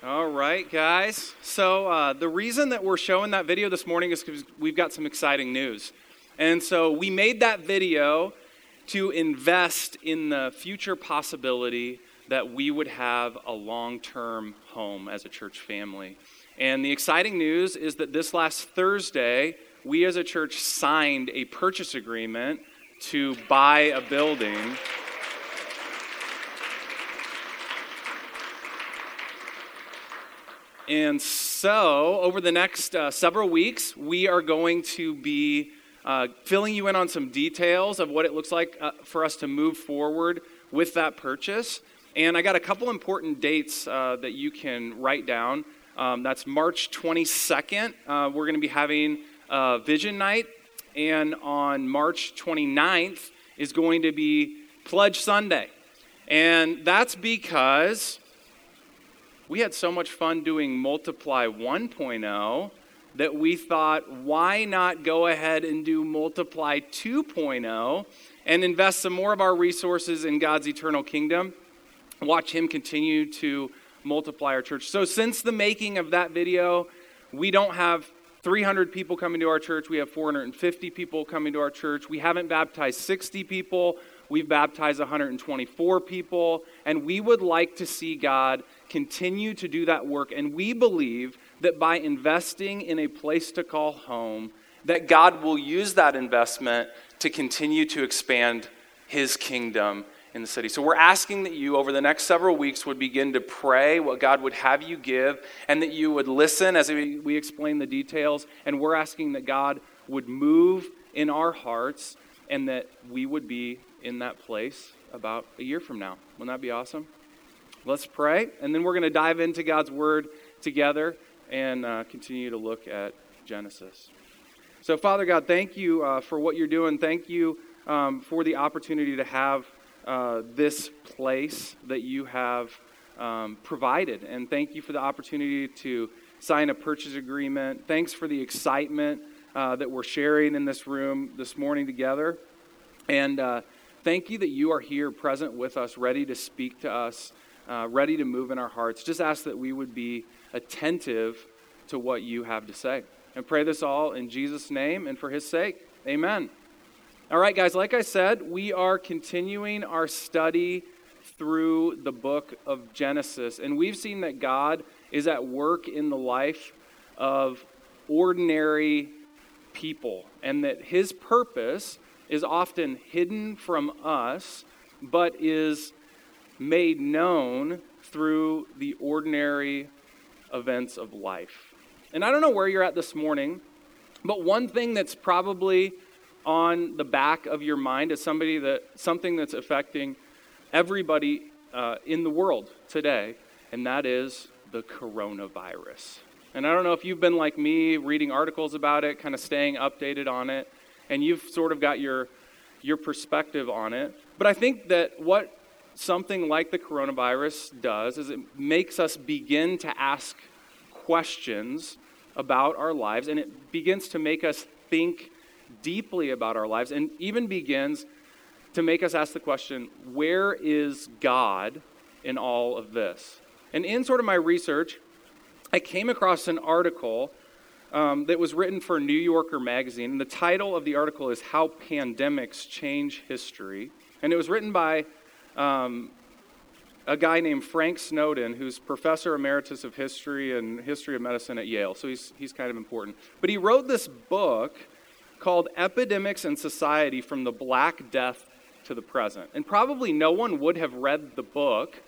All right, guys. So, uh, the reason that we're showing that video this morning is because we've got some exciting news. And so, we made that video to invest in the future possibility that we would have a long term home as a church family. And the exciting news is that this last Thursday, we as a church signed a purchase agreement to buy a building. And so, over the next uh, several weeks, we are going to be uh, filling you in on some details of what it looks like uh, for us to move forward with that purchase. And I got a couple important dates uh, that you can write down. Um, that's March 22nd. Uh, we're going to be having vision night. And on March 29th is going to be Pledge Sunday. And that's because we had so much fun doing Multiply 1.0 that we thought, why not go ahead and do Multiply 2.0 and invest some more of our resources in God's eternal kingdom? Watch Him continue to multiply our church. So, since the making of that video, we don't have 300 people coming to our church. We have 450 people coming to our church. We haven't baptized 60 people. We've baptized 124 people. And we would like to see God continue to do that work. And we believe that by investing in a place to call home, that God will use that investment to continue to expand his kingdom in the city. So we're asking that you, over the next several weeks, would begin to pray what God would have you give, and that you would listen as we, we explain the details. And we're asking that God would move in our hearts and that we would be in that place about a year from now. Wouldn't that be awesome? Let's pray, and then we're going to dive into God's Word together and uh, continue to look at Genesis. So, Father God, thank you uh, for what you're doing. Thank you um, for the opportunity to have uh, this place that you have um, provided. And thank you for the opportunity to sign a purchase agreement. Thanks for the excitement uh, that we're sharing in this room this morning together. And uh, thank you that you are here present with us, ready to speak to us uh, ready to move in our hearts. Just ask that we would be attentive to what you have to say. And pray this all in Jesus' name and for his sake. Amen. All right, guys, like I said, we are continuing our study through the book of Genesis. And we've seen that God is at work in the life of ordinary people, and that his purpose is often hidden from us, but is made known through the ordinary events of life. And I don't know where you're at this morning, but one thing that's probably on the back of your mind is somebody that something that's affecting everybody uh, in the world today, and that is the coronavirus. And I don't know if you've been like me, reading articles about it, kind of staying updated on it, and you've sort of got your your perspective on it. But I think that what something like the coronavirus does is it makes us begin to ask questions about our lives, and it begins to make us think deeply about our lives, and even begins to make us ask the question where is God in all of this? And in sort of my research, I came across an article um, that was written for New Yorker magazine. And the title of the article is How Pandemics Change History. And it was written by um, a guy named Frank Snowden, who's professor emeritus of history and history of medicine at Yale. So he's, he's kind of important. But he wrote this book called Epidemics and Society From the Black Death to the Present. And probably no one would have read the book,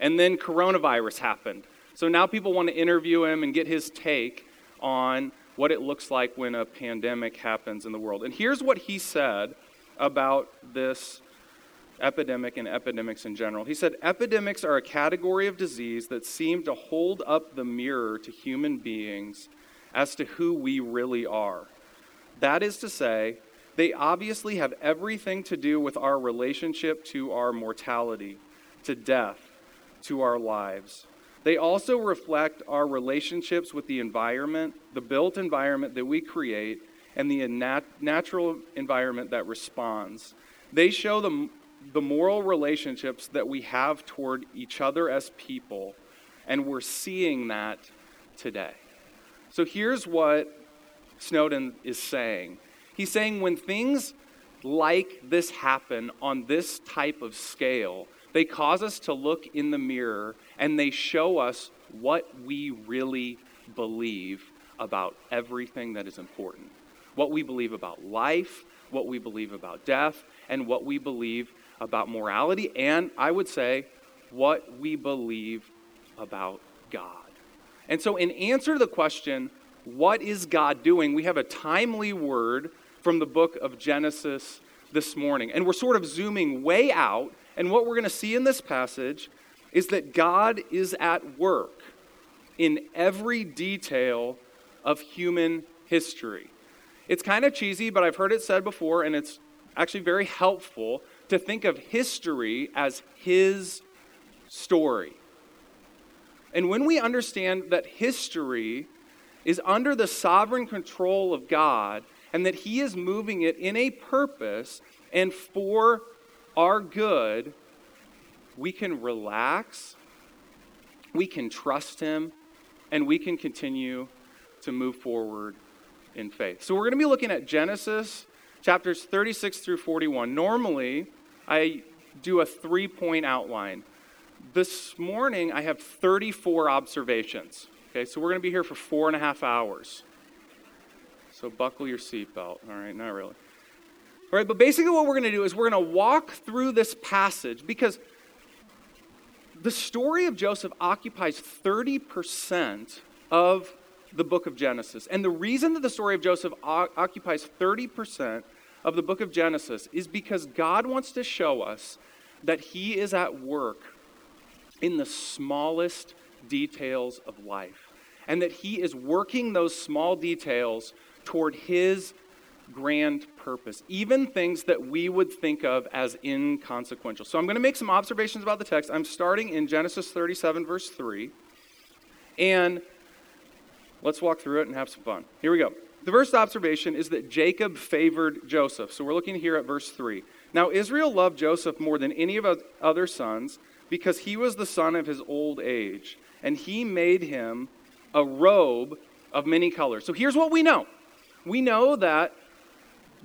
and then coronavirus happened. So now people want to interview him and get his take on what it looks like when a pandemic happens in the world. And here's what he said about this epidemic and epidemics in general. He said, Epidemics are a category of disease that seem to hold up the mirror to human beings as to who we really are. That is to say, they obviously have everything to do with our relationship to our mortality, to death, to our lives. They also reflect our relationships with the environment, the built environment that we create, and the nat- natural environment that responds. They show the the moral relationships that we have toward each other as people And we're seeing that today. So here's what Snowden is saying He's saying when things like this happen on this type of scale, they cause us to look in the mirror and they show us what we really believe about everything that is important. What we believe about life, what we believe about death, and what we believe about morality, and I would say, what we believe about God. And so, in answer to the question, what is God doing? We have a timely word from the book of Genesis this morning. And we're sort of zooming way out. And what we're going to see in this passage is that God is at work in every detail of human history. It's kind of cheesy, but I've heard it said before, and it's actually very helpful to think of history as His story. And when we understand that history is under the sovereign control of God and that He is moving it in a purpose and for our good, we can relax, we can trust Him, and we can continue to move forward in faith. So we're going to be looking at Genesis chapters 36 through 41. Normally, I do a three point outline. This morning, I have 34 observations. Okay, so we're going to be here for four and a half hours. So buckle your seatbelt. All right, not really. All right, but basically, what we're going to do is we're going to walk through this passage because the story of Joseph occupies 30% of the book of Genesis. And the reason that the story of Joseph o- occupies 30% of the book of Genesis is because God wants to show us that He is at work in the smallest details of life. And that He is working those small details toward His grand purpose, even things that we would think of as inconsequential. So I'm going to make some observations about the text. I'm starting in Genesis 37, verse 3. And let's walk through it and have some fun. Here we go. The first observation is that Jacob favored Joseph. So we're looking here at verse 3. Now, Israel loved Joseph more than any of his other sons because he was the son of his old age, and he made him a robe of many colors. So here's what we know we know that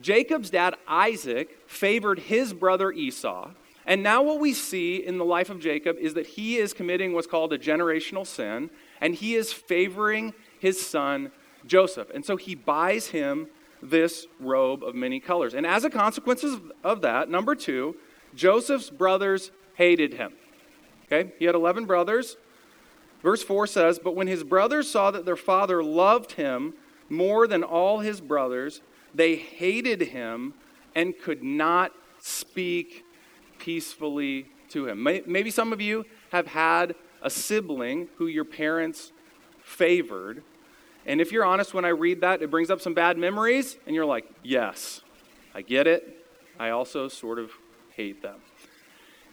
Jacob's dad, Isaac, favored his brother Esau. And now, what we see in the life of Jacob is that he is committing what's called a generational sin, and he is favoring his son Joseph. And so he buys him this robe of many colors. And as a consequence of that, number two, Joseph's brothers hated him. Okay? He had 11 brothers. Verse 4 says, But when his brothers saw that their father loved him more than all his brothers, they hated him and could not speak peacefully to him. Maybe some of you have had a sibling who your parents favored and if you're honest, when I read that, it brings up some bad memories, and you're like, yes, I get it. I also sort of hate them.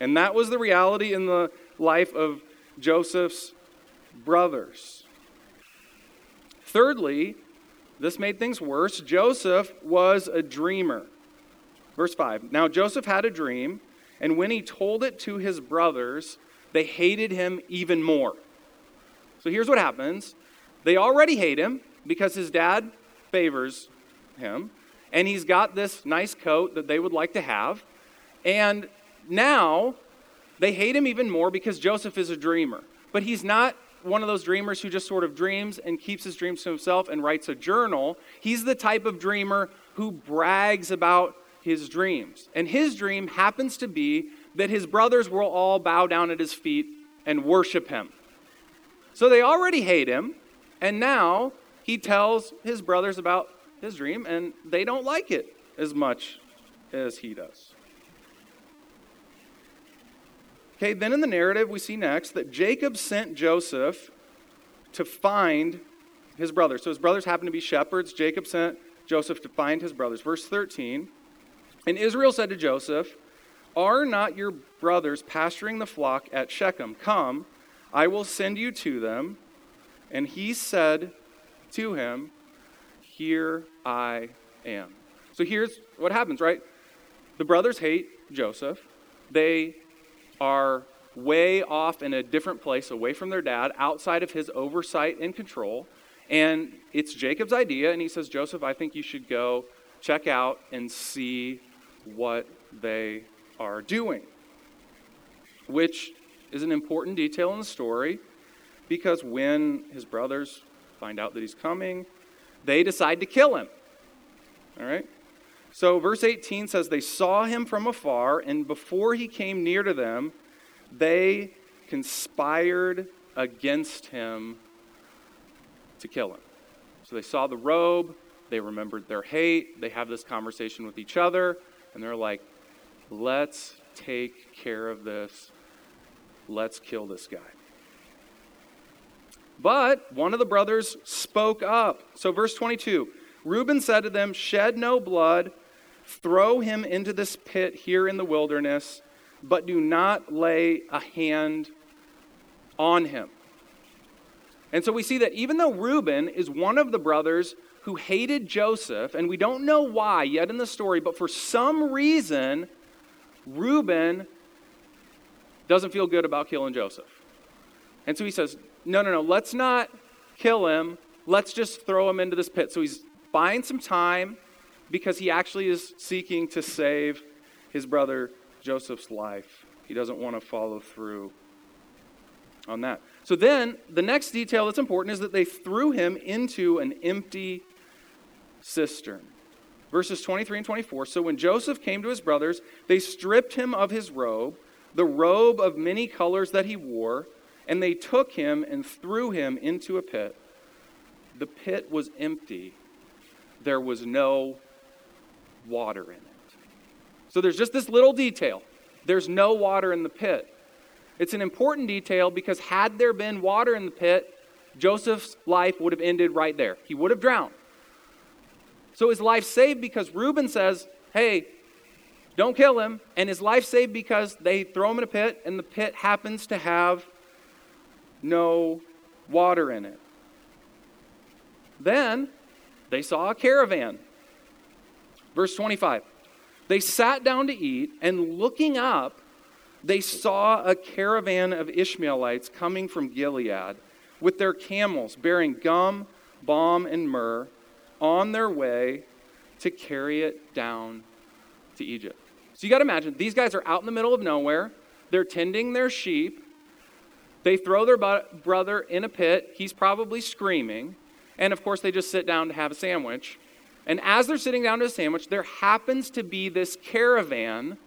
And that was the reality in the life of Joseph's brothers. Thirdly, this made things worse. Joseph was a dreamer. Verse 5 Now Joseph had a dream, and when he told it to his brothers, they hated him even more. So here's what happens they already hate him because his dad favors him, and he's got this nice coat that they would like to have. And now they hate him even more because Joseph is a dreamer. But he's not one of those dreamers who just sort of dreams and keeps his dreams to himself and writes a journal. He's the type of dreamer who brags about his dreams. And his dream happens to be that his brothers will all bow down at his feet and worship him. So they already hate him. And now he tells his brothers about his dream, and they don't like it as much as he does. Okay, then in the narrative, we see next that Jacob sent Joseph to find his brothers. So his brothers happen to be shepherds. Jacob sent Joseph to find his brothers. Verse 13 And Israel said to Joseph, Are not your brothers pasturing the flock at Shechem? Come, I will send you to them. And he said to him, Here I am. So here's what happens, right? The brothers hate Joseph. They are way off in a different place, away from their dad, outside of his oversight and control. And it's Jacob's idea, and he says, Joseph, I think you should go check out and see what they are doing. Which is an important detail in the story because when his brothers find out that he's coming, they decide to kill him. All right? So, verse 18 says, They saw him from afar, and before he came near to them, they conspired against him to kill him. So, they saw the robe, they remembered their hate, they have this conversation with each other, and they're like, Let's take care of this. Let's kill this guy. But one of the brothers spoke up. So, verse 22 Reuben said to them, Shed no blood, throw him into this pit here in the wilderness, but do not lay a hand on him. And so we see that even though Reuben is one of the brothers who hated Joseph, and we don't know why yet in the story, but for some reason, Reuben doesn't feel good about killing Joseph. And so he says, No, no, no, let's not kill him. Let's just throw him into this pit. So he's buying some time because he actually is seeking to save his brother Joseph's life. He doesn't want to follow through on that. So then, the next detail that's important is that they threw him into an empty cistern. Verses 23 and 24. So when Joseph came to his brothers, they stripped him of his robe the robe of many colors that he wore, and they took him and threw him into a pit. The pit was empty, there was no water in it. So there's just this little detail there's no water in the pit. It's an important detail because had there been water in the pit, Joseph's life would have ended right there. He would have drowned. So his life saved because Reuben says, Hey, don't kill him, and his life saved because they throw him in a pit, and the pit happens to have no water in it. Then they saw a caravan. Verse 25. They sat down to eat, and looking up, they saw a caravan of Ishmaelites coming from Gilead with their camels bearing gum, balm, and myrrh on their way to carry it down to Egypt. So you got to imagine, these guys are out in the middle of nowhere. They're tending their sheep. They throw their brother in a pit. He's probably screaming. And of course, they just sit down to have a sandwich. And as they're sitting down to a sandwich, there happens to be this caravan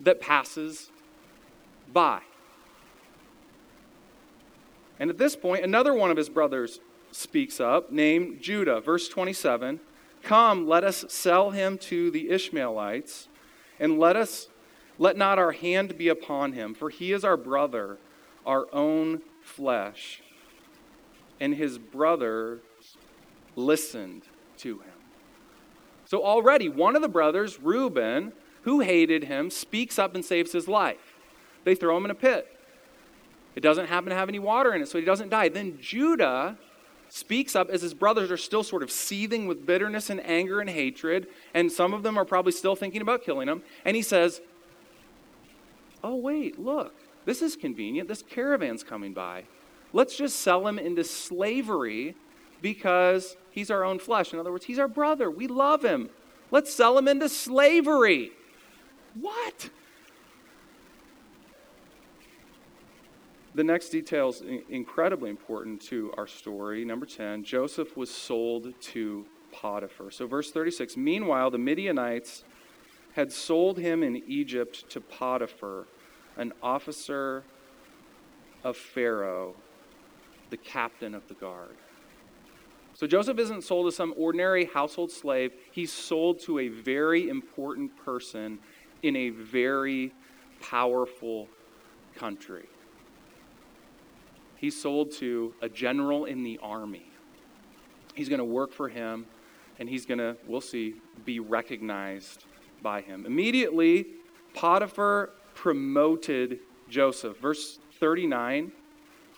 that passes by. And at this point, another one of his brothers speaks up, named Judah. Verse 27 Come, let us sell him to the Ishmaelites and let us let not our hand be upon him, for he is our brother, our own flesh. And his brothers listened to him. So already one of the brothers, Reuben, who hated him, speaks up and saves his life. They throw him in a pit. It doesn't happen to have any water in it, so he doesn't die. Then Judah speaks up as his brothers are still sort of seething with bitterness and anger and hatred, and some of them are probably still thinking about killing him. And he says, Oh, wait, look, this is convenient. This caravan's coming by. Let's just sell him into slavery because he's our own flesh. In other words, he's our brother. We love him. Let's sell him into slavery. What? The next detail is incredibly important to our story. Number 10, Joseph was sold to Potiphar. So, verse 36 Meanwhile, the Midianites had sold him in Egypt to Potiphar, an officer of Pharaoh, the captain of the guard. So Joseph isn't sold as some ordinary household slave. He's sold to a very important person in a very powerful country. He's sold to a general in the army. He's going to work for him, and he's going to, we'll see, be recognized by him. Immediately, Potiphar promoted Joseph. Verse 39,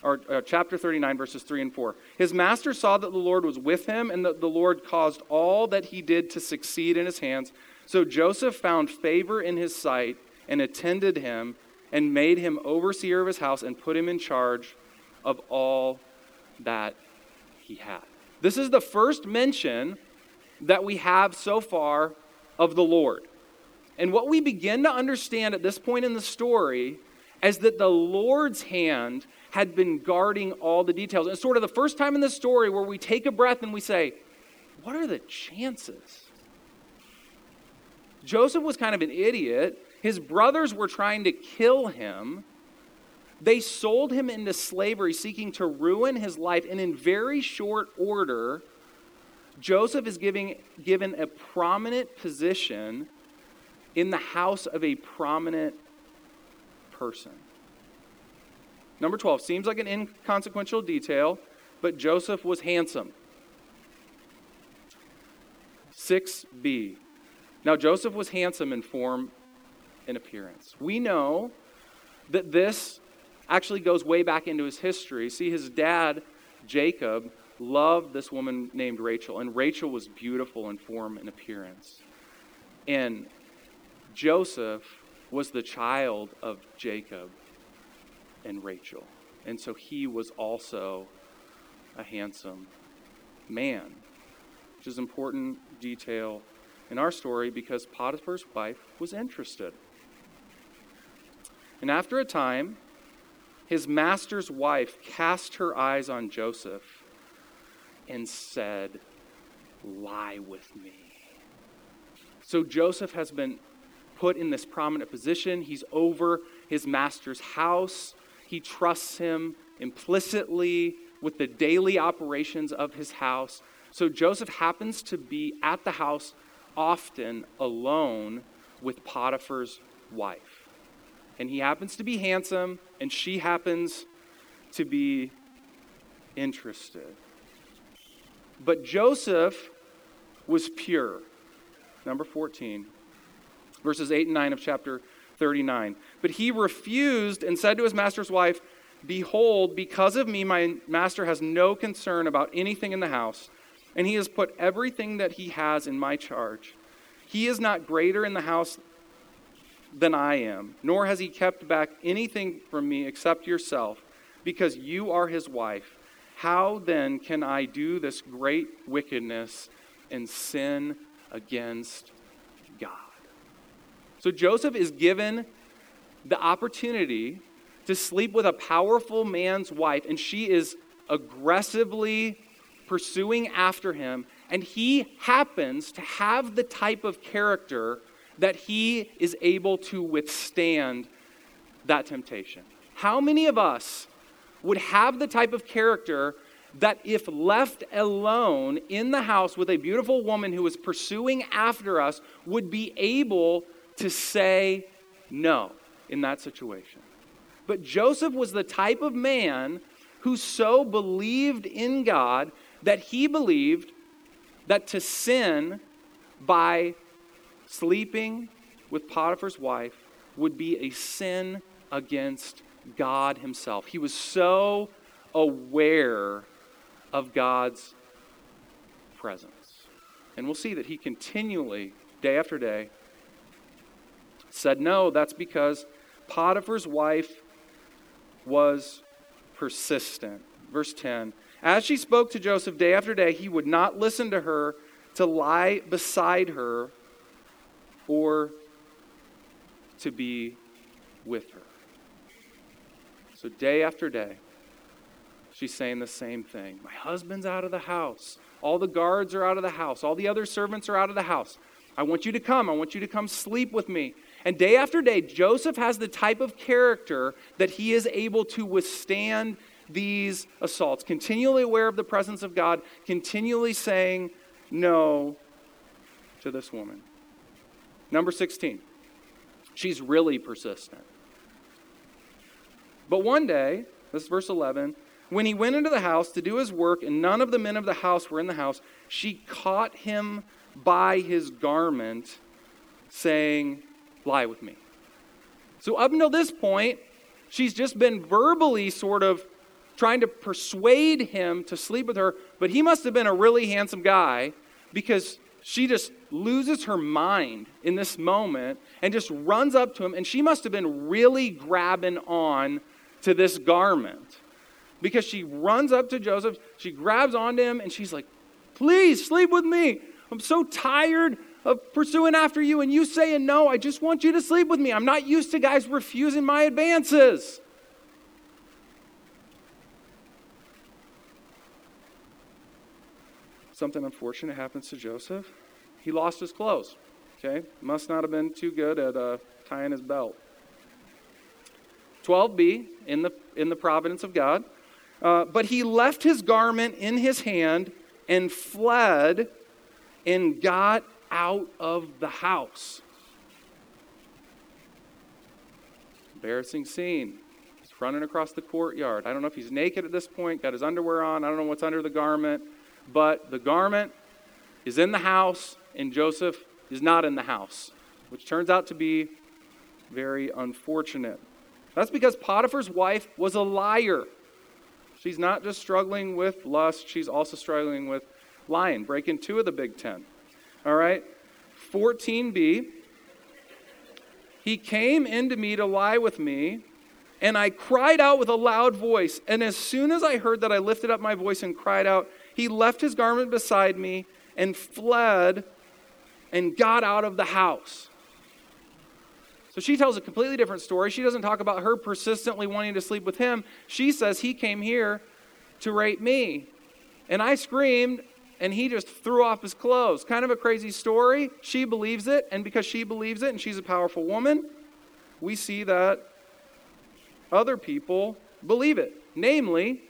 or uh, chapter 39, verses 3 and 4. His master saw that the Lord was with him, and that the Lord caused all that he did to succeed in his hands. So Joseph found favor in his sight and attended him and made him overseer of his house and put him in charge of all that he had. This is the first mention that we have so far of the Lord. And what we begin to understand at this point in the story is that the Lord's hand had been guarding all the details. And it's sort of the first time in the story where we take a breath and we say, What are the chances? Joseph was kind of an idiot. His brothers were trying to kill him. They sold him into slavery, seeking to ruin his life. And in very short order, Joseph is giving, given a prominent position in the house of a prominent person. Number 12 seems like an inconsequential detail, but Joseph was handsome. 6b. Now, Joseph was handsome in form and appearance. We know that this actually goes way back into his history. See, his dad, Jacob, loved this woman named Rachel, and Rachel was beautiful in form and appearance. And Joseph was the child of Jacob and Rachel. And so he was also a handsome man, which is important detail in our story because Potiphar's wife was interested. And after a time, his master's wife cast her eyes on Joseph and said, Lie with me. So Joseph has been put in this prominent position. He's over his master's house. He trusts him implicitly with the daily operations of his house. So Joseph happens to be at the house often alone with Potiphar's wife. And he happens to be handsome, and she happens to be interested. But Joseph was pure. Number 14, verses 8 and 9 of chapter 39. But he refused and said to his master's wife, Behold, because of me, my master has no concern about anything in the house, and he has put everything that he has in my charge. He is not greater in the house than I am, nor has he kept back anything from me except yourself, because you are his wife. How then can I do this great wickedness and sin against? So Joseph is given the opportunity to sleep with a powerful man's wife, and she is aggressively pursuing after him, and he happens to have the type of character that he is able to withstand that temptation. How many of us would have the type of character that, if left alone in the house with a beautiful woman who is pursuing after us, would be able to say no in that situation. But Joseph was the type of man who so believed in God that he believed that to sin by sleeping with Potiphar's wife would be a sin against God Himself. He was so aware of God's presence. And we'll see that he continually, day after day, said no. That's because Potiphar's wife was persistent. Verse 10 As she spoke to Joseph day after day, he would not listen to her to lie beside her or to be with her. So, day after day, she's saying the same thing. My husband's out of the house. All the guards are out of the house. All the other servants are out of the house. I want you to come. I want you to come sleep with me. And day after day, Joseph has the type of character that he is able to withstand these assaults, continually aware of the presence of God, continually saying no to this woman. Number 16, she's really persistent. But one day, this is verse 11, when he went into the house to do his work and none of the men of the house were in the house, she caught him by his garment, saying, Lie with me. So, up until this point, she's just been verbally sort of trying to persuade him to sleep with her, but he must have been a really handsome guy because she just loses her mind in this moment and just runs up to him. And she must have been really grabbing on to this garment because she runs up to Joseph, she grabs onto him, and she's like, Please sleep with me. I'm so tired of pursuing after you and you saying no. I just want you to sleep with me. I'm not used to guys refusing my advances. Something unfortunate happens to Joseph. He lost his clothes. Okay? Must not have been too good at uh, tying his belt. 12b, in the, in the providence of God. Uh, but he left his garment in his hand and fled and got out of the house. Embarrassing scene. He's running across the courtyard. I don't know if he's naked at this point, got his underwear on. I don't know what's under the garment. But the garment is in the house, and Joseph is not in the house, which turns out to be very unfortunate. That's because Potiphar's wife was a liar. She's not just struggling with lust, she's also struggling with lying, breaking two of the big ten. All right? 14b. He came into me to lie with me, and I cried out with a loud voice. And as soon as I heard that, I lifted up my voice and cried out. He left his garment beside me and fled and got out of the house. So she tells a completely different story. She doesn't talk about her persistently wanting to sleep with him. She says, He came here to rape me. And I screamed, and he just threw off his clothes. Kind of a crazy story. She believes it, and because she believes it, and she's a powerful woman, we see that other people believe it. Namely,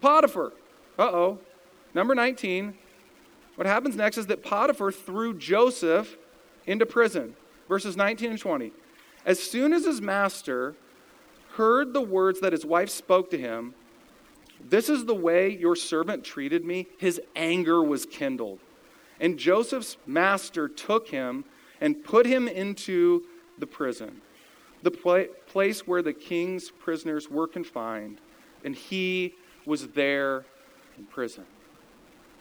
Potiphar. Uh oh. Number 19. What happens next is that Potiphar threw Joseph into prison verses 19 and 20. As soon as his master heard the words that his wife spoke to him, This is the way your servant treated me, his anger was kindled. And Joseph's master took him and put him into the prison, the pla- place where the king's prisoners were confined, and he was there in prison.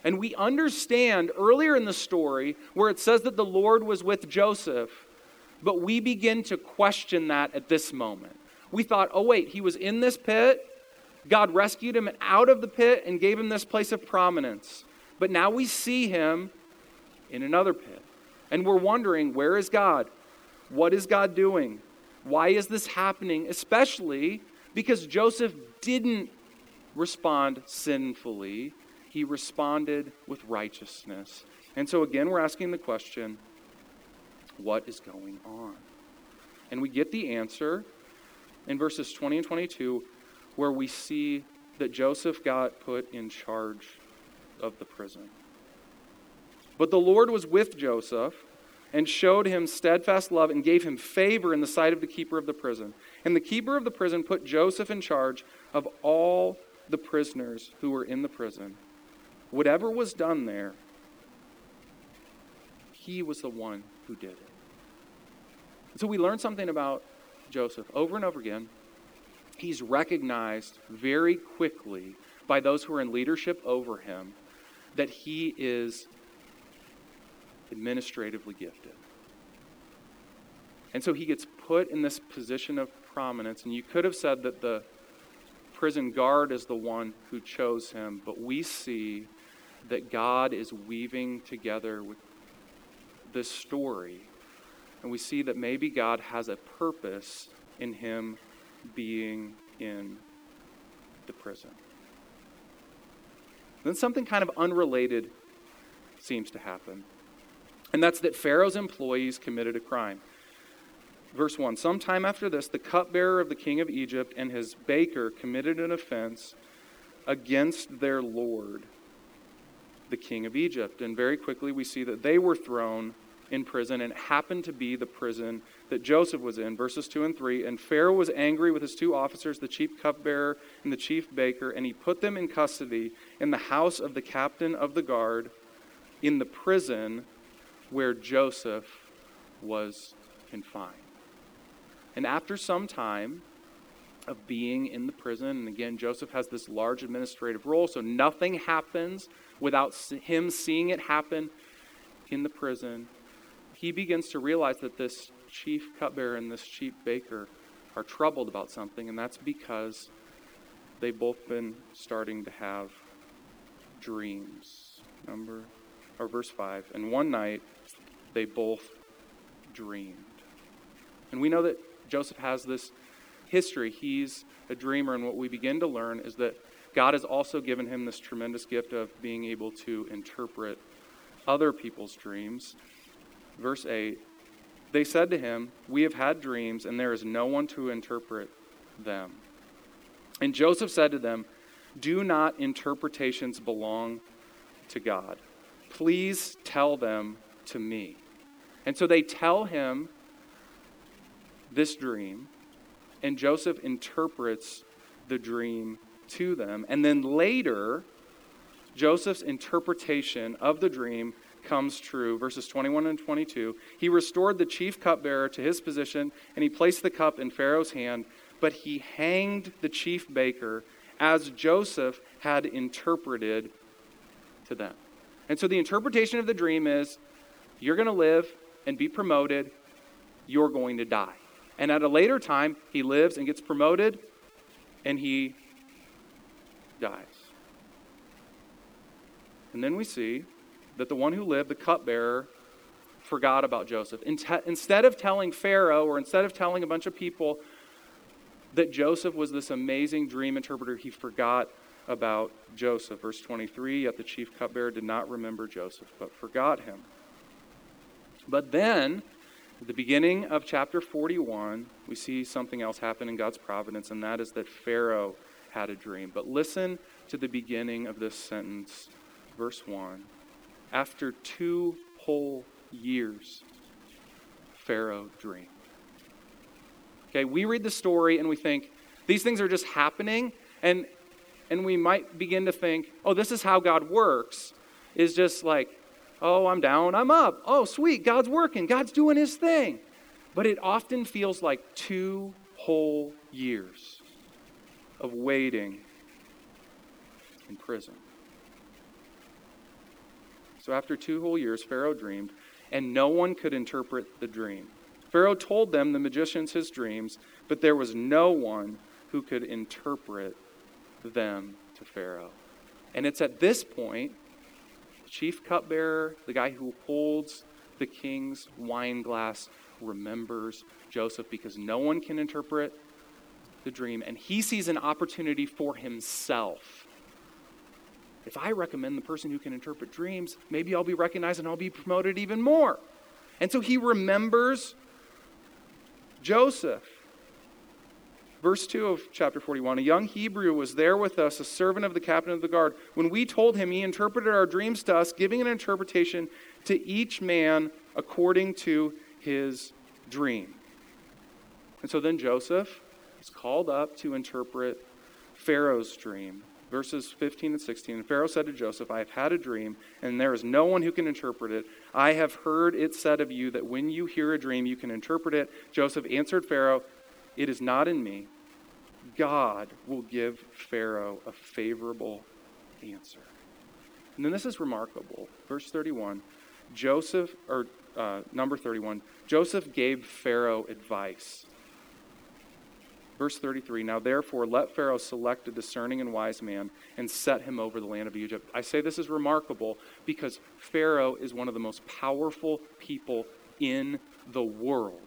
And we understand earlier in the story where it says that the Lord was with Joseph but we begin to question that at this moment. We thought, oh, wait, he was in this pit. God rescued him out of the pit and gave him this place of prominence. But now we see him in another pit. And we're wondering, where is God? What is God doing? Why is this happening? Especially because Joseph didn't respond sinfully, he responded with righteousness. And so, again, we're asking the question what is going on? And we get the answer in verses 20 and 22, where we see that Joseph got put in charge of the prison. But the Lord was with Joseph and showed him steadfast love and gave him favor in the sight of the keeper of the prison. And the keeper of the prison put Joseph in charge of all the prisoners who were in the prison. Whatever was done there, he was the one who did it. So we learn something about Joseph over and over again. He's recognized very quickly by those who are in leadership over him that he is administratively gifted. And so he gets put in this position of prominence. And you could have said that the prison guard is the one who chose him, but we see that God is weaving together with this story and we see that maybe God has a purpose in him being in the prison. Then something kind of unrelated seems to happen. And that's that Pharaoh's employees committed a crime. Verse 1 Sometime after this, the cupbearer of the king of Egypt and his baker committed an offense against their Lord, the king of Egypt. And very quickly, we see that they were thrown in prison, and it happened to be the prison that Joseph was in. Verses 2 and 3. And Pharaoh was angry with his two officers, the chief cupbearer and the chief baker, and he put them in custody in the house of the captain of the guard in the prison where Joseph was confined. And after some time, of being in the prison. And again, Joseph has this large administrative role, so nothing happens without him seeing it happen in the prison, he begins to realize that this chief cupbearer and this chief baker are troubled about something, and that's because they've both been starting to have dreams. Number or verse 5. And one night they both dreamed. And we know that Joseph has this history. He's a dreamer, and what we begin to learn is that God has also given him this tremendous gift of being able to interpret other people's dreams. Verse 8 They said to him, We have had dreams, and there is no one to interpret them. And Joseph said to them, Do not interpretations belong to God? Please tell them to me. And so they tell him this dream, and Joseph interprets the dream to them. And then later, Joseph's interpretation of the dream comes true. Verses 21 and 22. He restored the chief cupbearer to his position, and he placed the cup in Pharaoh's hand, but he hanged the chief baker as Joseph had interpreted to them. And so the interpretation of the dream is you're going to live and be promoted, you're going to die. And at a later time, he lives and gets promoted, and he dies. And then we see that the one who lived, the cupbearer, forgot about Joseph. Instead of telling Pharaoh or instead of telling a bunch of people that Joseph was this amazing dream interpreter, he forgot about Joseph. Verse 23 Yet the chief cupbearer did not remember Joseph, but forgot him. But then, at the beginning of chapter 41, we see something else happen in God's providence, and that is that Pharaoh had a dream. But listen to the beginning of this sentence, verse 1. After two whole years, Pharaoh dreamed. Okay, we read the story and we think these things are just happening, and, and we might begin to think, oh, this is how God works, is just like, oh, I'm down, I'm up. Oh, sweet, God's working, God's doing his thing. But it often feels like two whole years of waiting in prison. So after two whole years, Pharaoh dreamed, and no one could interpret the dream. Pharaoh told them, the magicians, his dreams, but there was no one who could interpret them to Pharaoh. And it's at this point, the chief cupbearer, the guy who holds the king's wine glass, remembers Joseph because no one can interpret the dream, and he sees an opportunity for himself if I recommend the person who can interpret dreams, maybe I'll be recognized and I'll be promoted even more. And so he remembers Joseph. Verse 2 of chapter 41 A young Hebrew was there with us, a servant of the captain of the guard. When we told him, he interpreted our dreams to us, giving an interpretation to each man according to his dream. And so then Joseph is called up to interpret Pharaoh's dream verses 15 and 16. And Pharaoh said to Joseph, I have had a dream, and there is no one who can interpret it. I have heard it said of you that when you hear a dream, you can interpret it. Joseph answered Pharaoh, It is not in me. God will give Pharaoh a favorable answer. And then this is remarkable. Verse 31 Joseph, or uh, number 31, Joseph gave Pharaoh advice. Verse 33 Now therefore, let Pharaoh select a discerning and wise man and set him over the land of Egypt. I say this is remarkable because Pharaoh is one of the most powerful people in the world.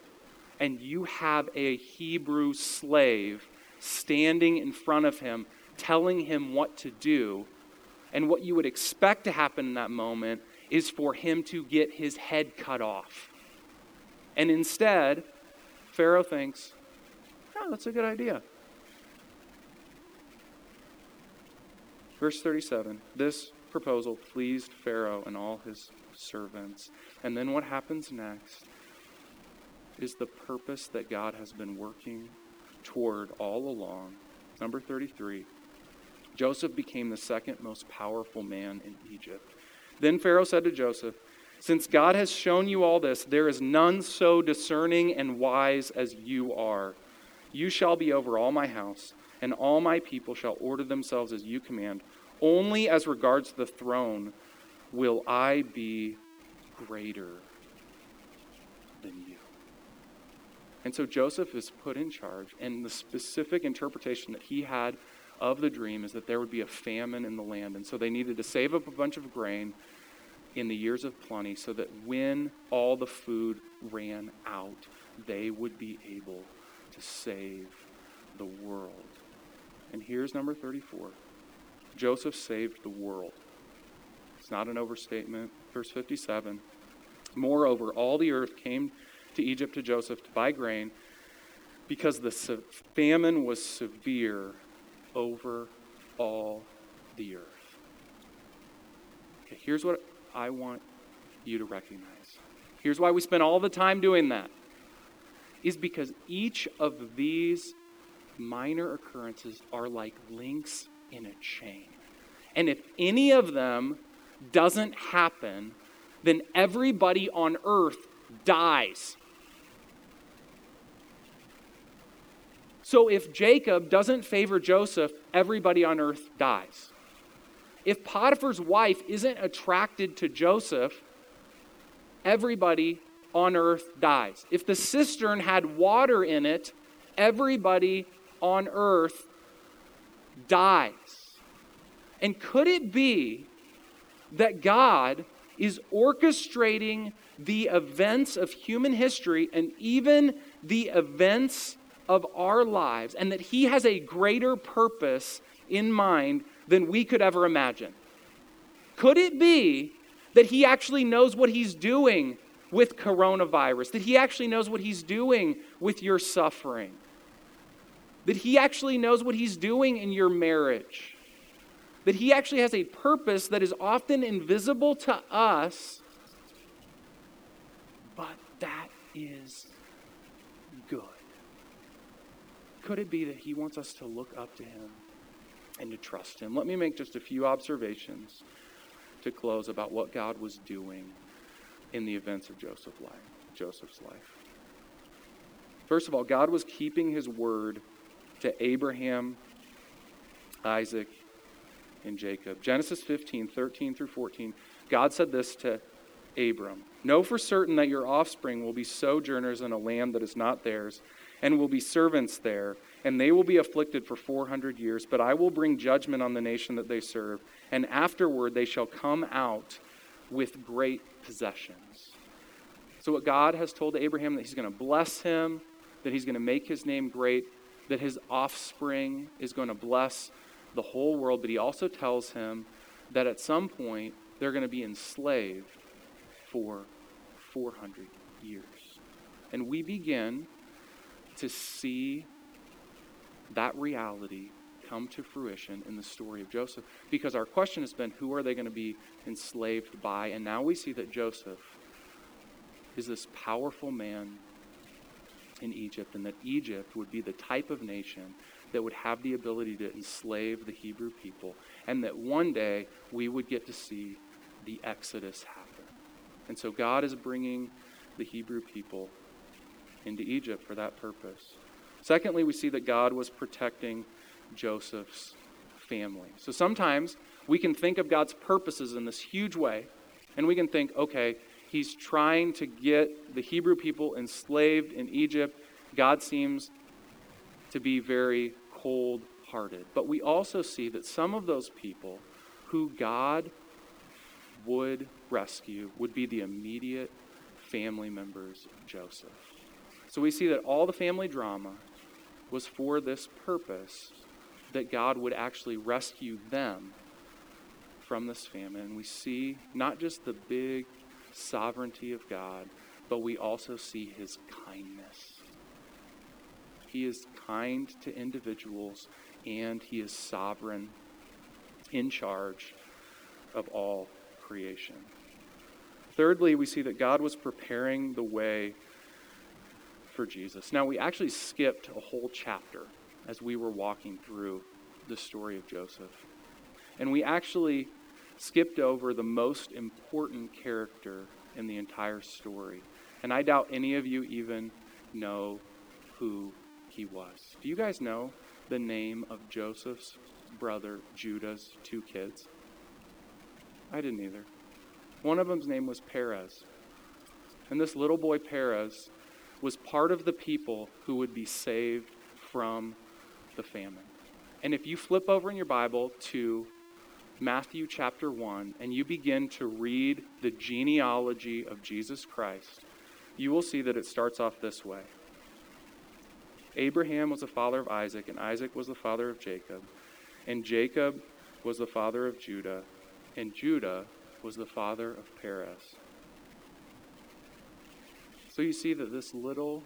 And you have a Hebrew slave standing in front of him, telling him what to do. And what you would expect to happen in that moment is for him to get his head cut off. And instead, Pharaoh thinks, Oh, that's a good idea. Verse 37 This proposal pleased Pharaoh and all his servants. And then what happens next is the purpose that God has been working toward all along. Number 33 Joseph became the second most powerful man in Egypt. Then Pharaoh said to Joseph, Since God has shown you all this, there is none so discerning and wise as you are. You shall be over all my house, and all my people shall order themselves as you command. Only as regards the throne will I be greater than you. And so Joseph is put in charge, and the specific interpretation that he had of the dream is that there would be a famine in the land. And so they needed to save up a bunch of grain in the years of plenty so that when all the food ran out, they would be able to save the world. And here's number 34 Joseph saved the world. It's not an overstatement. Verse 57 Moreover, all the earth came to Egypt to Joseph to buy grain because the famine was severe over all the earth. Okay, here's what I want you to recognize. Here's why we spend all the time doing that. Is because each of these minor occurrences are like links in a chain. And if any of them doesn't happen, then everybody on earth dies. So if Jacob doesn't favor Joseph, everybody on earth dies. If Potiphar's wife isn't attracted to Joseph, everybody on earth dies. If the cistern had water in it, everybody on earth dies. And could it be that God is orchestrating the events of human history and even the events of our lives, and that He has a greater purpose in mind than we could ever imagine? Could it be that He actually knows what He's doing with coronavirus, that He actually knows what He's doing with your suffering, that He actually knows what He's doing in your marriage? that he actually has a purpose that is often invisible to us, but that is good. Could it be that he wants us to look up to him and to trust him? Let me make just a few observations to close about what God was doing in the events of Joseph's life. Joseph's life. First of all, God was keeping his word to Abraham, Isaac, and Jacob. Genesis 15, 13 through 14, God said this to Abram Know for certain that your offspring will be sojourners in a land that is not theirs, and will be servants there, and they will be afflicted for 400 years. But I will bring judgment on the nation that they serve, and afterward they shall come out with great possessions. So, what God has told Abraham that he's going to bless him, that he's going to make his name great, that his offspring is going to bless the whole world, but he also tells him that at some point they're going to be enslaved for 400 years. And we begin to see that reality come to fruition in the story of Joseph because our question has been who are they going to be enslaved by? And now we see that Joseph is this powerful man in Egypt and that Egypt would be the type of nation that would have the ability to enslave the Hebrew people, and that one day we would get to see the Exodus happen. And so God is bringing the Hebrew people into Egypt for that purpose. Secondly, we see that God was protecting Joseph's family. So sometimes we can think of God's purposes in this huge way, and we can think, okay, he's trying to get the Hebrew people enslaved in Egypt. God seems to be very cold hearted. But we also see that some of those people who God would rescue would be the immediate family members of Joseph. So we see that all the family drama was for this purpose that God would actually rescue them from this famine. We see not just the big sovereignty of God, but we also see his kindness. He is kind to individuals and He is sovereign in charge of all creation. Thirdly, we see that God was preparing the way for Jesus. Now, we actually skipped a whole chapter as we were walking through the story of Joseph. And we actually skipped over the most important character in the entire story. And I doubt any of you even know who he was. Do you guys know the name of Joseph's brother Judah's two kids? I didn't either. One of them's name was Perez. And this little boy, Perez, was part of the people who would be saved from the famine. And if you flip over in your Bible to Matthew chapter 1 and you begin to read the genealogy of Jesus Christ, you will see that it starts off this way Abraham was the father of Isaac, and Isaac was the father of Jacob, and Jacob was the father of Judah, and Judah was the father of Perez. So you see that this little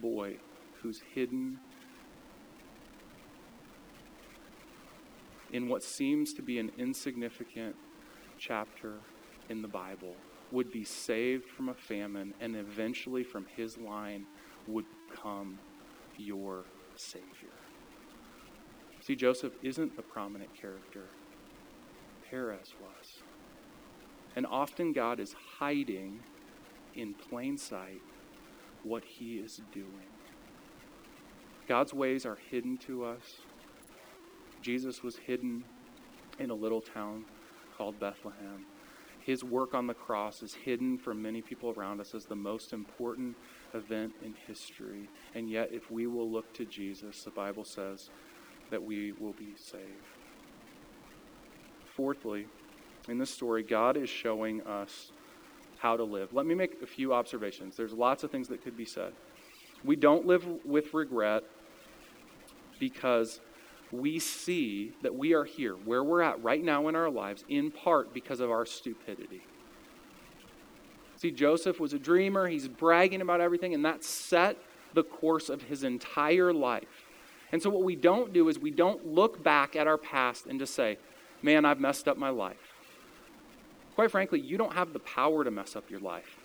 boy who's hidden in what seems to be an insignificant chapter in the Bible would be saved from a famine and eventually from his line would come your Savior. See, Joseph isn't the prominent character, Perez was. And often God is hiding in plain sight what he is doing. God's ways are hidden to us. Jesus was hidden in a little town called Bethlehem. His work on the cross is hidden from many people around us as the most important event in history. And yet, if we will look to Jesus, the Bible says that we will be saved. Fourthly, in this story, God is showing us how to live. Let me make a few observations. There's lots of things that could be said. We don't live with regret because we see that we are here, where we're at right now in our lives, in part because of our stupidity. See, Joseph was a dreamer, he's bragging about everything, and that set the course of his entire life. And so, what we don't do is we don't look back at our past and just say, man, I've messed up my life. Quite frankly, you don't have the power to mess up your life.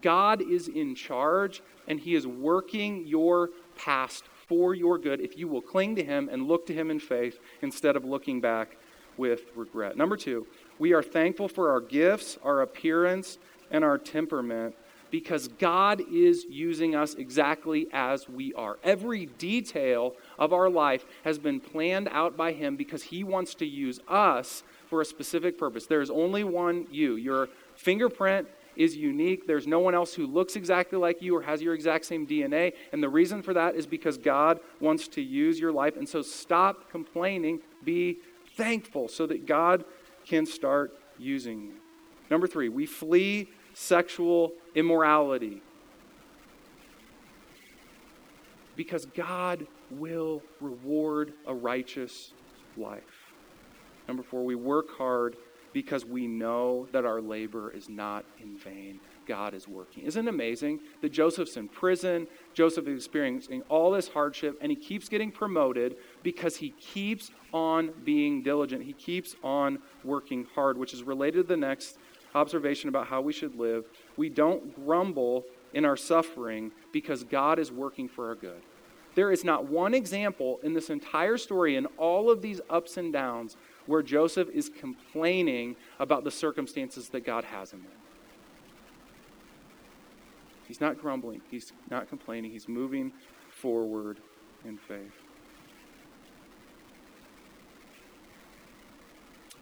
God is in charge, and He is working your past for your good if you will cling to Him and look to Him in faith instead of looking back with regret. Number two, we are thankful for our gifts, our appearance, and our temperament because God is using us exactly as we are. Every detail of our life has been planned out by Him because He wants to use us for a specific purpose. There is only one you. Your fingerprint is unique. There's no one else who looks exactly like you or has your exact same DNA. And the reason for that is because God wants to use your life. And so stop complaining, be thankful so that God can start using you. Number three, we flee sexual immorality because God will reward a righteous life. Number four, we work hard because we know that our labor is not in vain. God is working. Isn't it amazing that Joseph's in prison? Joseph is experiencing all this hardship, and he keeps getting promoted because he keeps on being diligent. He keeps on working hard, which is related to the next observation about how we should live. We don't grumble in our suffering because God is working for our good. There is not one example in this entire story, in all of these ups and downs, where Joseph is complaining about the circumstances that God has him in. He's not grumbling, he's not complaining, he's moving forward in faith.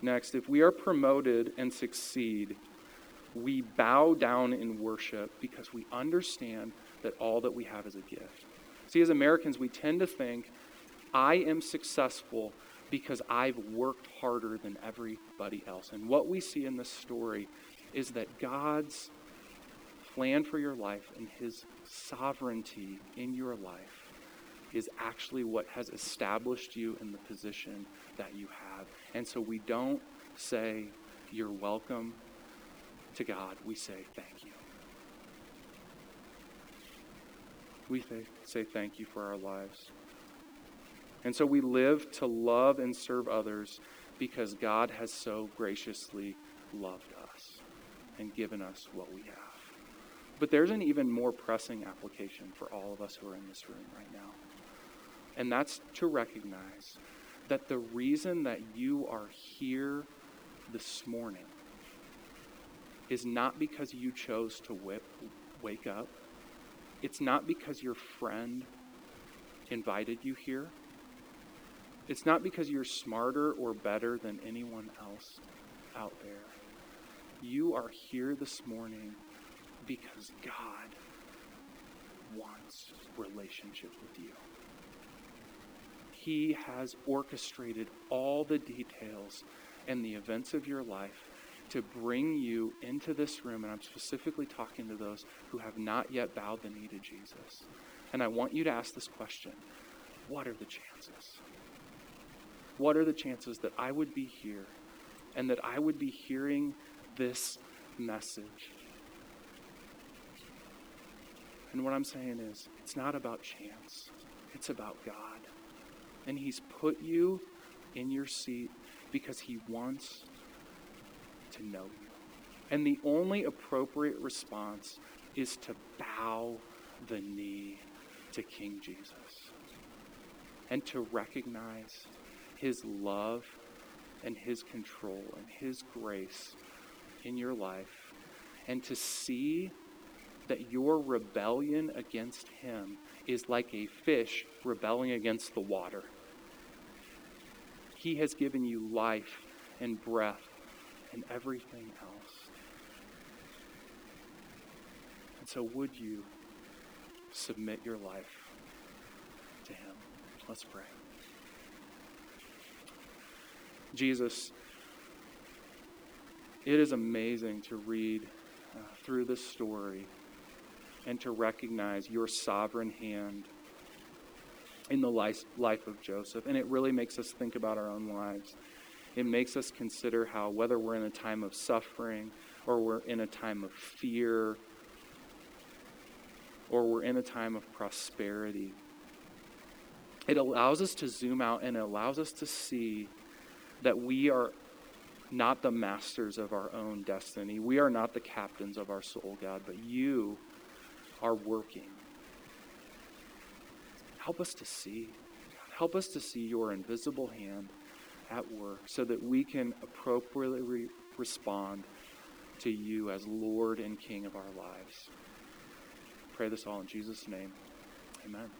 Next, if we are promoted and succeed, we bow down in worship because we understand that all that we have is a gift. See, as Americans, we tend to think, I am successful because I've worked harder than everybody else. And what we see in this story is that God's plan for your life and his sovereignty in your life is actually what has established you in the position that you have. And so we don't say, You're welcome to God. We say, Thank you. We say thank you for our lives. And so we live to love and serve others because God has so graciously loved us and given us what we have. But there's an even more pressing application for all of us who are in this room right now. And that's to recognize that the reason that you are here this morning is not because you chose to whip, wake up. It's not because your friend invited you here. It's not because you're smarter or better than anyone else out there. You are here this morning because God wants relationship with you. He has orchestrated all the details and the events of your life to bring you into this room. And I'm specifically talking to those who have not yet bowed the knee to Jesus. And I want you to ask this question What are the chances? What are the chances that I would be here and that I would be hearing this message? And what I'm saying is, it's not about chance, it's about God. And He's put you in your seat because He wants to know you. And the only appropriate response is to bow the knee to King Jesus and to recognize His love and His control and His grace in your life and to see that your rebellion against Him is like a fish rebelling against the water. He has given you life and breath and everything else. And so, would you submit your life to Him? Let's pray. Jesus, it is amazing to read uh, through this story and to recognize your sovereign hand in the life, life of Joseph. And it really makes us think about our own lives. It makes us consider how, whether we're in a time of suffering or we're in a time of fear or we're in a time of prosperity, it allows us to zoom out and it allows us to see that we are not the masters of our own destiny. We are not the captains of our soul, God, but you are working. Help us to see. Help us to see your invisible hand at work so that we can appropriately re- respond to you as Lord and King of our lives. Pray this all in Jesus' name. Amen.